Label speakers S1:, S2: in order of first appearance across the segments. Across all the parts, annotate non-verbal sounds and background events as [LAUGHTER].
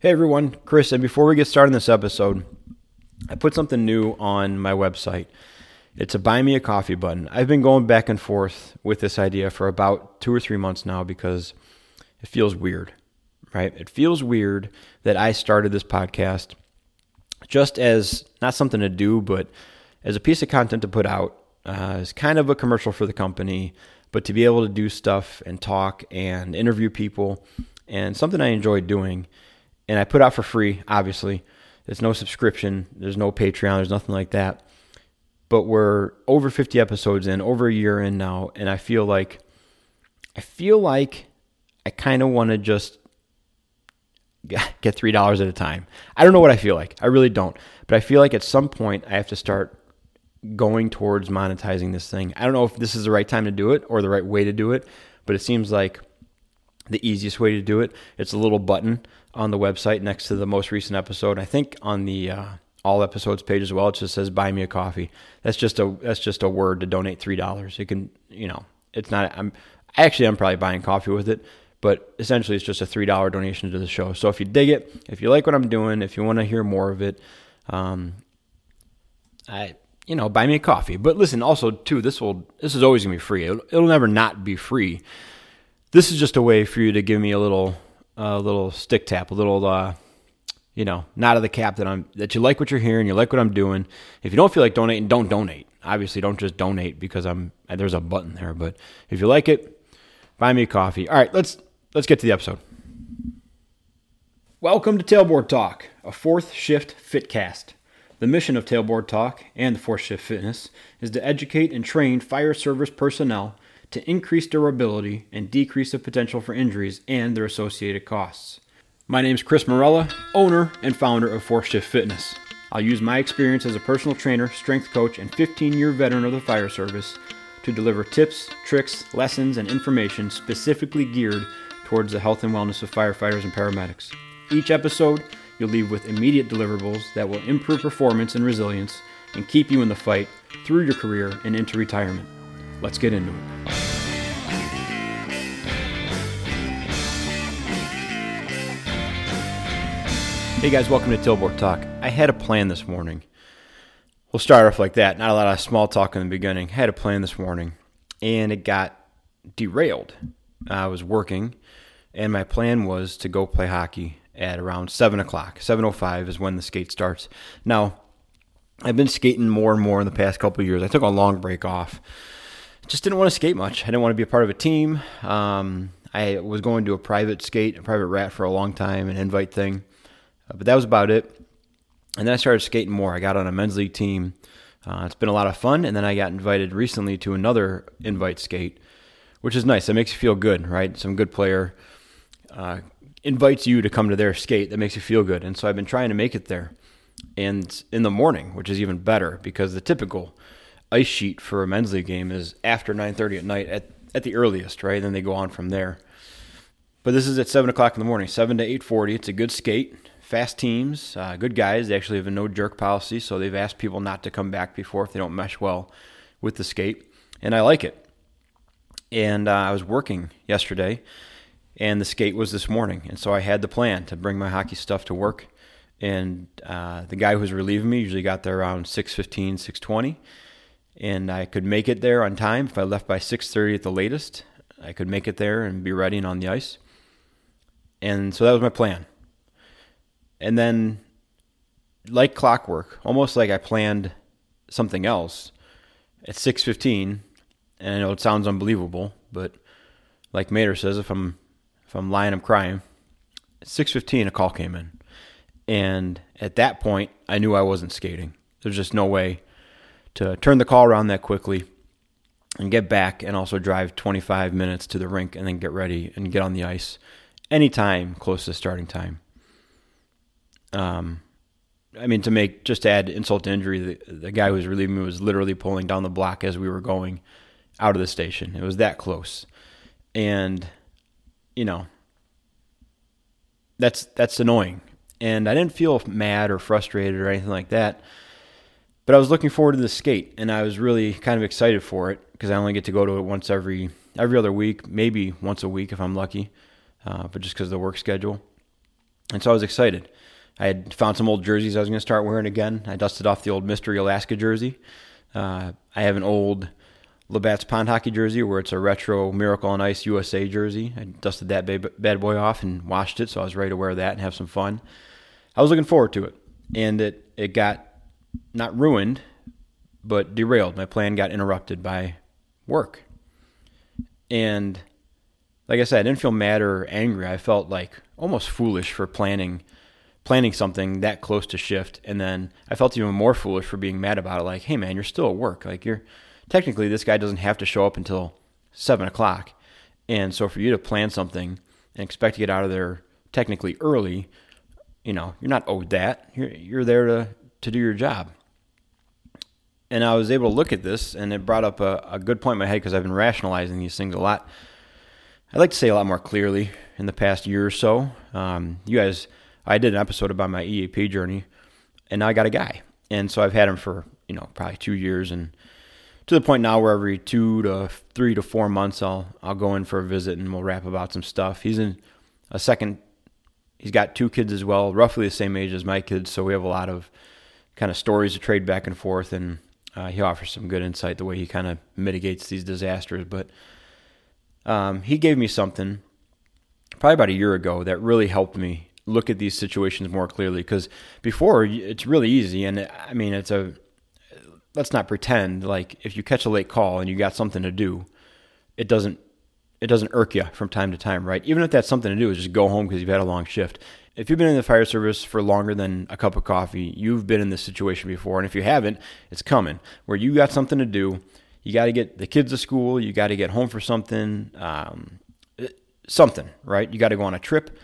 S1: Hey everyone, Chris, and before we get started in this episode, I put something new on my website. It's a buy me a coffee button. I've been going back and forth with this idea for about two or three months now because it feels weird, right? It feels weird that I started this podcast just as not something to do, but as a piece of content to put out, uh, as kind of a commercial for the company, but to be able to do stuff and talk and interview people and something I enjoy doing. And I put out for free, obviously. There's no subscription, there's no Patreon, there's nothing like that. But we're over 50 episodes in, over a year in now, and I feel like I feel like I kind of want to just [LAUGHS] get $3 at a time. I don't know what I feel like. I really don't. But I feel like at some point I have to start going towards monetizing this thing. I don't know if this is the right time to do it or the right way to do it, but it seems like the easiest way to do it. It's a little button on the website next to the most recent episode. I think on the uh, all episodes page as well, it just says "Buy me a coffee." That's just a that's just a word to donate three dollars. It can you know it's not. I'm actually I'm probably buying coffee with it, but essentially it's just a three dollar donation to the show. So if you dig it, if you like what I'm doing, if you want to hear more of it, um, I you know buy me a coffee. But listen, also too, this will this is always gonna be free. It'll, it'll never not be free. This is just a way for you to give me a little a little stick tap, a little uh, you know, not of the cap that I'm that you like what you're hearing, you like what I'm doing. If you don't feel like donating, don't donate. Obviously, don't just donate because I'm there's a button there. But if you like it, buy me a coffee. All right, let's let's get to the episode. Welcome to Tailboard Talk, a fourth shift fitcast. The mission of Tailboard Talk and the Fourth Shift Fitness is to educate and train fire service personnel to increase durability and decrease the potential for injuries and their associated costs. My name is Chris Morella, owner and founder of Fourth Shift Fitness. I'll use my experience as a personal trainer, strength coach, and 15 year veteran of the fire service to deliver tips, tricks, lessons, and information specifically geared towards the health and wellness of firefighters and paramedics. Each episode, you'll leave with immediate deliverables that will improve performance and resilience and keep you in the fight through your career and into retirement. Let's get into it. Hey guys, welcome to Tailboard Talk. I had a plan this morning. We'll start off like that. Not a lot of small talk in the beginning. I had a plan this morning, and it got derailed. I was working, and my plan was to go play hockey at around seven o'clock. Seven o five is when the skate starts. Now, I've been skating more and more in the past couple years. I took a long break off. Just didn't want to skate much. I didn't want to be a part of a team. Um, I was going to a private skate, a private rat for a long time, an invite thing uh, but that was about it. And then I started skating more. I got on a men's league team. Uh, it's been a lot of fun. And then I got invited recently to another invite skate, which is nice. That makes you feel good, right? Some good player uh, invites you to come to their skate. That makes you feel good. And so I've been trying to make it there. And in the morning, which is even better because the typical ice sheet for a men's league game is after 9.30 at night at, at the earliest, right? And then they go on from there. But this is at 7 o'clock in the morning, 7 to 8.40. It's a good skate fast teams, uh, good guys. They actually have a no jerk policy, so they've asked people not to come back before if they don't mesh well with the skate, and I like it. And uh, I was working yesterday, and the skate was this morning, and so I had the plan to bring my hockey stuff to work. And uh, the guy who was relieving me usually got there around 6:15, 6:20, and I could make it there on time if I left by 6:30 at the latest. I could make it there and be ready and on the ice. And so that was my plan and then like clockwork, almost like I planned something else at 6:15, and I know it sounds unbelievable, but like Mater says, if I'm if I'm lying, I'm crying. At 6:15, a call came in, and at that point, I knew I wasn't skating. There's just no way to turn the call around that quickly and get back, and also drive 25 minutes to the rink and then get ready and get on the ice anytime close to starting time. Um, I mean, to make just to add insult to injury, the, the guy who was relieving me was literally pulling down the block as we were going out of the station. It was that close, and you know, that's that's annoying. And I didn't feel mad or frustrated or anything like that. But I was looking forward to the skate, and I was really kind of excited for it because I only get to go to it once every every other week, maybe once a week if I'm lucky, uh, but just because of the work schedule. And so I was excited. I had found some old jerseys I was going to start wearing again. I dusted off the old Mystery Alaska jersey. Uh, I have an old Labatt's Pond Hockey jersey where it's a retro Miracle on Ice USA jersey. I dusted that bad boy off and washed it, so I was ready to wear that and have some fun. I was looking forward to it, and it it got not ruined, but derailed. My plan got interrupted by work, and like I said, I didn't feel mad or angry. I felt like almost foolish for planning planning something that close to shift, and then I felt even more foolish for being mad about it. Like, hey man, you're still at work. Like you're technically this guy doesn't have to show up until seven o'clock, and so for you to plan something and expect to get out of there technically early, you know, you're not owed that. You're you're there to to do your job. And I was able to look at this, and it brought up a, a good point in my head because I've been rationalizing these things a lot. I'd like to say a lot more clearly in the past year or so. Um, you guys, I did an episode about my EAP journey, and now I got a guy, and so I've had him for you know probably two years, and to the point now where every two to three to four months I'll I'll go in for a visit and we'll rap about some stuff. He's in a second. He's got two kids as well, roughly the same age as my kids, so we have a lot of kind of stories to trade back and forth, and uh, he offers some good insight the way he kind of mitigates these disasters. But um, he gave me something probably about a year ago that really helped me look at these situations more clearly. Because before it's really easy, and I mean it's a let's not pretend like if you catch a late call and you got something to do, it doesn't it doesn't irk you from time to time, right? Even if that's something to do, is just go home because you've had a long shift if you've been in the fire service for longer than a cup of coffee, you've been in this situation before. And if you haven't, it's coming where you got something to do. You got to get the kids to school. You got to get home for something, um, something, right? You got to go on a trip.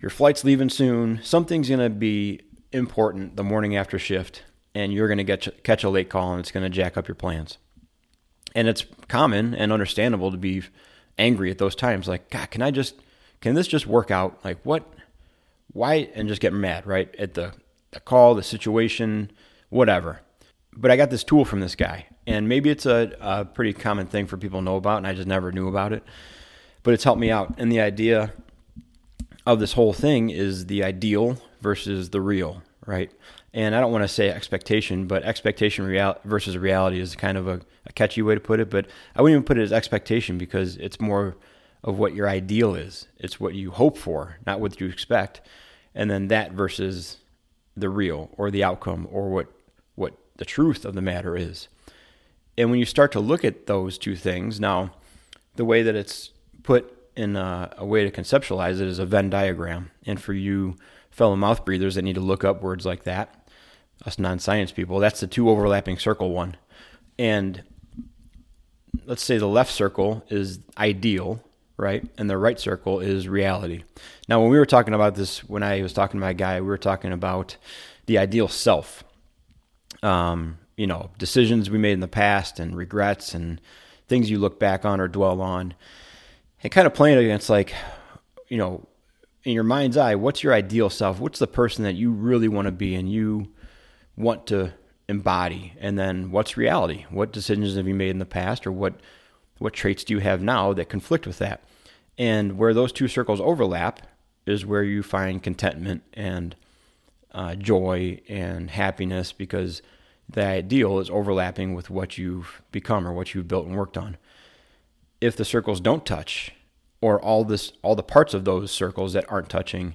S1: Your flight's leaving soon. Something's going to be important the morning after shift, and you're going to get catch a late call, and it's going to jack up your plans. And it's common and understandable to be angry at those times. Like, God, can I just, can this just work out? Like, what? why and just get mad right at the, the call the situation whatever but i got this tool from this guy and maybe it's a, a pretty common thing for people to know about and i just never knew about it but it's helped me out and the idea of this whole thing is the ideal versus the real right and i don't want to say expectation but expectation real- versus reality is kind of a, a catchy way to put it but i wouldn't even put it as expectation because it's more of what your ideal is. It's what you hope for, not what you expect. And then that versus the real or the outcome or what what the truth of the matter is. And when you start to look at those two things, now the way that it's put in a, a way to conceptualize it is a Venn diagram. And for you fellow mouth breathers that need to look up words like that, us non-science people, that's the two overlapping circle one. And let's say the left circle is ideal right? And the right circle is reality. Now, when we were talking about this, when I was talking to my guy, we were talking about the ideal self. Um, you know, decisions we made in the past and regrets and things you look back on or dwell on. And kind of playing against, like, you know, in your mind's eye, what's your ideal self? What's the person that you really want to be and you want to embody? And then what's reality? What decisions have you made in the past or what what traits do you have now that conflict with that? And where those two circles overlap is where you find contentment and uh, joy and happiness because the ideal is overlapping with what you've become or what you've built and worked on. If the circles don't touch, or all this all the parts of those circles that aren't touching,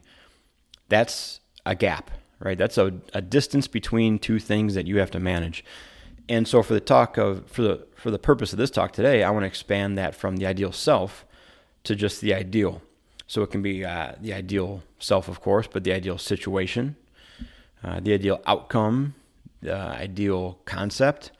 S1: that's a gap, right? That's a, a distance between two things that you have to manage. And so for the talk of for the for the purpose of this talk today, I want to expand that from the ideal self to just the ideal. So it can be uh, the ideal self, of course, but the ideal situation, uh, the ideal outcome, the ideal concept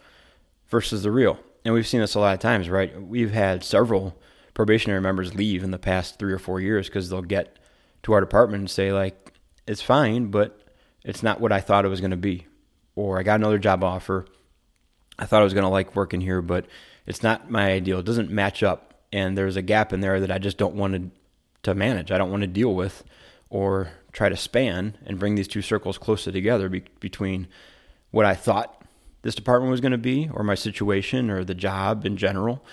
S1: versus the real. And we've seen this a lot of times, right? We've had several probationary members leave in the past three or four years because they'll get to our department and say, like, it's fine, but it's not what I thought it was going to be. Or I got another job offer. I thought I was going to like working here, but it's not my ideal. It doesn't match up and there's a gap in there that I just don't want to, to manage. I don't want to deal with or try to span and bring these two circles closer together be, between what I thought this department was going to be, or my situation, or the job in general,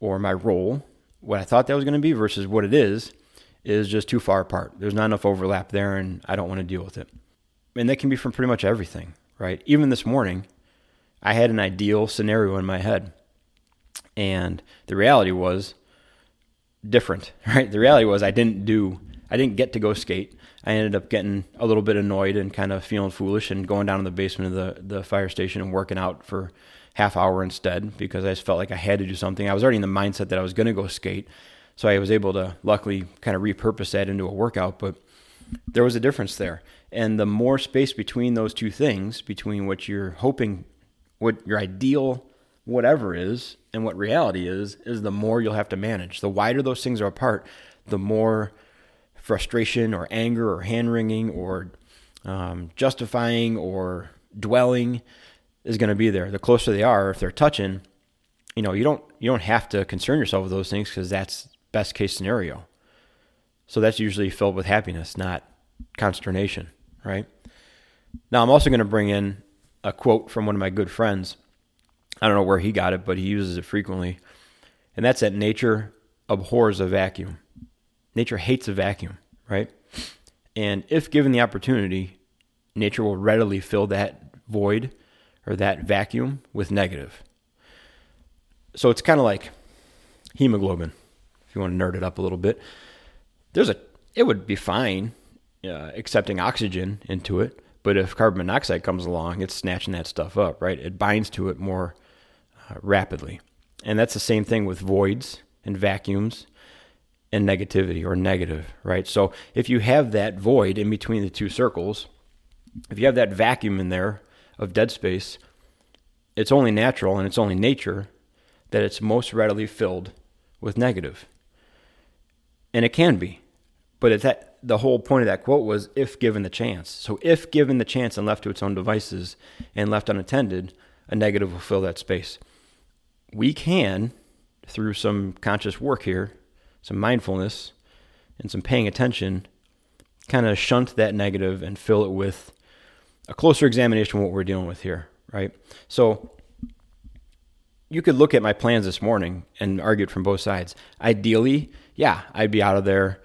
S1: or my role, what I thought that was going to be versus what it is, is just too far apart. There's not enough overlap there, and I don't want to deal with it. And that can be from pretty much everything, right? Even this morning, I had an ideal scenario in my head. And the reality was different, [LAUGHS] right? The reality was I didn't do, I didn't get to go skate. I ended up getting a little bit annoyed and kind of feeling foolish and going down in the basement of the, the fire station and working out for half hour instead because I just felt like I had to do something. I was already in the mindset that I was going to go skate. So I was able to luckily kind of repurpose that into a workout, but there was a difference there. And the more space between those two things, between what you're hoping, what your ideal whatever is, and what reality is, is the more you'll have to manage. The wider those things are apart, the more frustration or anger or hand wringing or um, justifying or dwelling is going to be there. The closer they are, if they're touching, you know, you don't you don't have to concern yourself with those things because that's best case scenario. So that's usually filled with happiness, not consternation, right? Now I'm also going to bring in a quote from one of my good friends. I don't know where he got it, but he uses it frequently. And that's that nature abhors a vacuum. Nature hates a vacuum, right? And if given the opportunity, nature will readily fill that void or that vacuum with negative. So it's kind of like hemoglobin, if you want to nerd it up a little bit. There's a, it would be fine uh, accepting oxygen into it, but if carbon monoxide comes along, it's snatching that stuff up, right? It binds to it more uh, rapidly. And that's the same thing with voids and vacuums and negativity or negative, right? So if you have that void in between the two circles, if you have that vacuum in there of dead space, it's only natural and it's only nature that it's most readily filled with negative. And it can be. But that the whole point of that quote was if given the chance. So if given the chance and left to its own devices and left unattended, a negative will fill that space. We can, through some conscious work here, some mindfulness, and some paying attention, kind of shunt that negative and fill it with a closer examination of what we're dealing with here, right? So you could look at my plans this morning and argue it from both sides. Ideally, yeah, I'd be out of there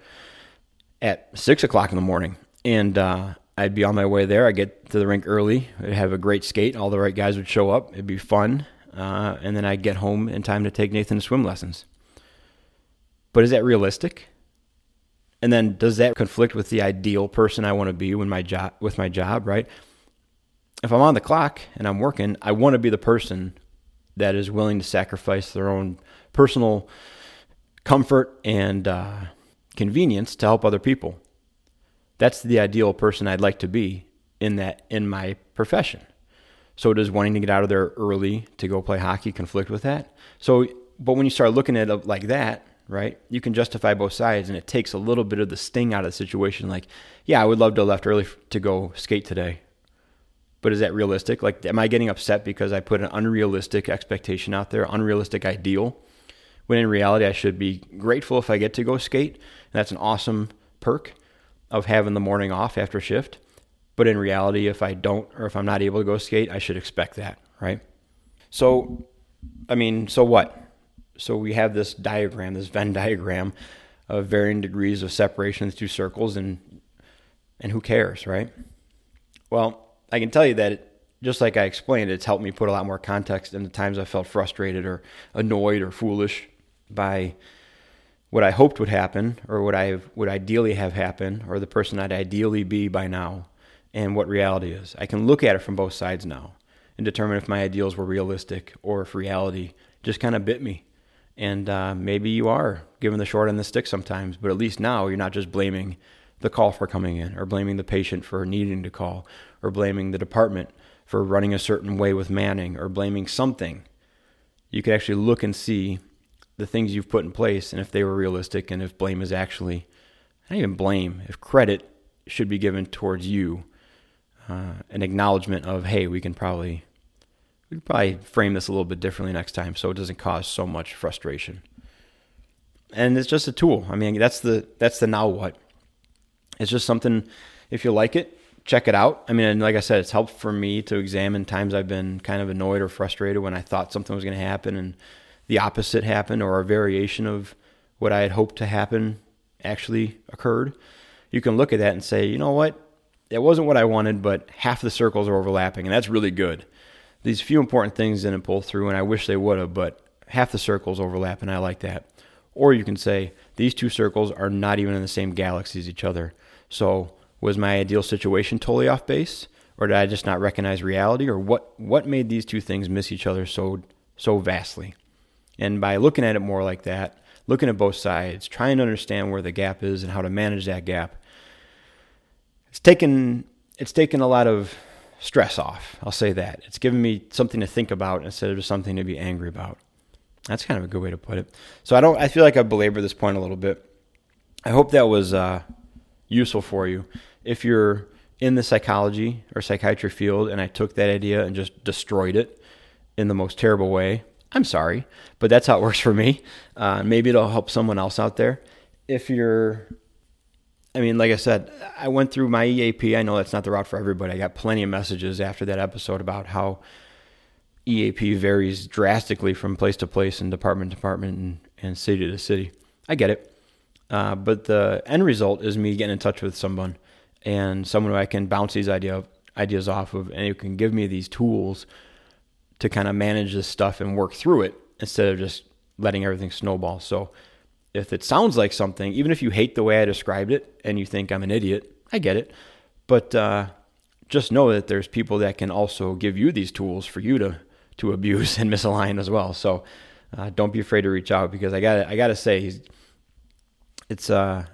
S1: at six o'clock in the morning, and uh, I'd be on my way there. I get to the rink early. I'd have a great skate. All the right guys would show up. It'd be fun, uh, and then I'd get home in time to take Nathan to swim lessons. But is that realistic? And then does that conflict with the ideal person I want to be when my job with my job, right? if I'm on the clock and I'm working, I want to be the person that is willing to sacrifice their own personal comfort and uh, convenience to help other people. That's the ideal person I'd like to be in that in my profession. So does wanting to get out of there early to go play hockey conflict with that? So, but when you start looking at it like that, right, you can justify both sides, and it takes a little bit of the sting out of the situation. Like, yeah, I would love to left early to go skate today, but is that realistic? Like, am I getting upset because I put an unrealistic expectation out there, unrealistic ideal? When in reality, I should be grateful if I get to go skate. And that's an awesome perk of having the morning off after shift. But in reality, if I don't or if I'm not able to go skate, I should expect that, right? So, I mean, so what? So we have this diagram, this Venn diagram of varying degrees of separation of the two circles, and and who cares, right? Well, I can tell you that it, just like I explained, it's helped me put a lot more context in the times I felt frustrated or annoyed or foolish by what I hoped would happen or what I would ideally have happen or the person I'd ideally be by now and what reality is. I can look at it from both sides now and determine if my ideals were realistic or if reality just kind of bit me. And uh, maybe you are given the short end of the stick sometimes, but at least now you're not just blaming the call for coming in or blaming the patient for needing to call or blaming the department for running a certain way with Manning or blaming something. You could actually look and see the things you've put in place and if they were realistic and if blame is actually, not even blame, if credit should be given towards you, uh, an acknowledgement of, hey, we can probably, we probably frame this a little bit differently next time so it doesn't cause so much frustration. And it's just a tool. I mean, that's the that's the now what. It's just something. If you like it, check it out. I mean, like I said, it's helped for me to examine times I've been kind of annoyed or frustrated when I thought something was going to happen and the opposite happened or a variation of what I had hoped to happen actually occurred, you can look at that and say, you know what, it wasn't what I wanted, but half the circles are overlapping, and that's really good. These few important things didn't pull through, and I wish they would have, but half the circles overlap, and I like that. Or you can say, these two circles are not even in the same galaxy as each other. So, was my ideal situation totally off base? Or did I just not recognize reality? Or what, what made these two things miss each other so, so vastly? And by looking at it more like that, looking at both sides, trying to understand where the gap is and how to manage that gap, it's taken, it's taken a lot of stress off. I'll say that. It's given me something to think about instead of just something to be angry about. That's kind of a good way to put it. So I don't. I feel like I belabor this point a little bit. I hope that was uh, useful for you. If you're in the psychology or psychiatry field, and I took that idea and just destroyed it in the most terrible way, I'm sorry, but that's how it works for me. Uh, maybe it'll help someone else out there. If you're, I mean, like I said, I went through my EAP. I know that's not the route for everybody. I got plenty of messages after that episode about how EAP varies drastically from place to place and department to department and, and city to city. I get it. Uh, but the end result is me getting in touch with someone and someone who I can bounce these idea, ideas off of and who can give me these tools to kind of manage this stuff and work through it instead of just letting everything snowball. So if it sounds like something, even if you hate the way I described it and you think I'm an idiot, I get it. But uh, just know that there's people that can also give you these tools for you to to abuse [LAUGHS] and misalign as well. So uh, don't be afraid to reach out because I got I got to say it's uh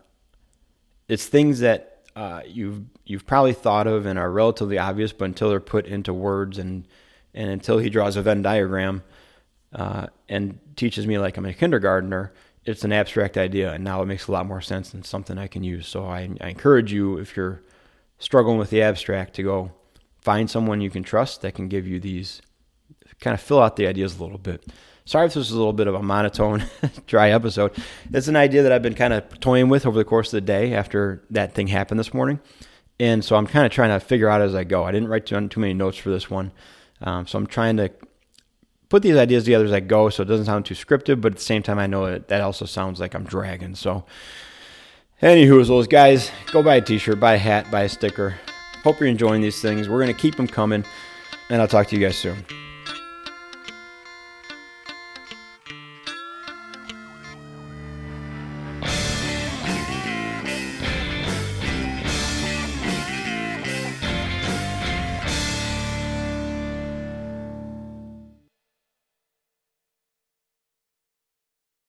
S1: it's things that uh, you've you've probably thought of and are relatively obvious, but until they're put into words and and until he draws a Venn diagram uh, and teaches me like I'm a kindergartner, it's an abstract idea, and now it makes a lot more sense and something I can use. So I, I encourage you if you're struggling with the abstract to go find someone you can trust that can give you these kind of fill out the ideas a little bit. Sorry if this is a little bit of a monotone, [LAUGHS] dry episode. It's an idea that I've been kind of toying with over the course of the day after that thing happened this morning. And so I'm kind of trying to figure out as I go. I didn't write too, many notes for this one. Um, so I'm trying to put these ideas together as I go so it doesn't sound too scripted, but at the same time, I know that that also sounds like I'm dragging. So, anywho, those guys, go buy a t shirt, buy a hat, buy a sticker. Hope you're enjoying these things. We're going to keep them coming, and I'll talk to you guys soon.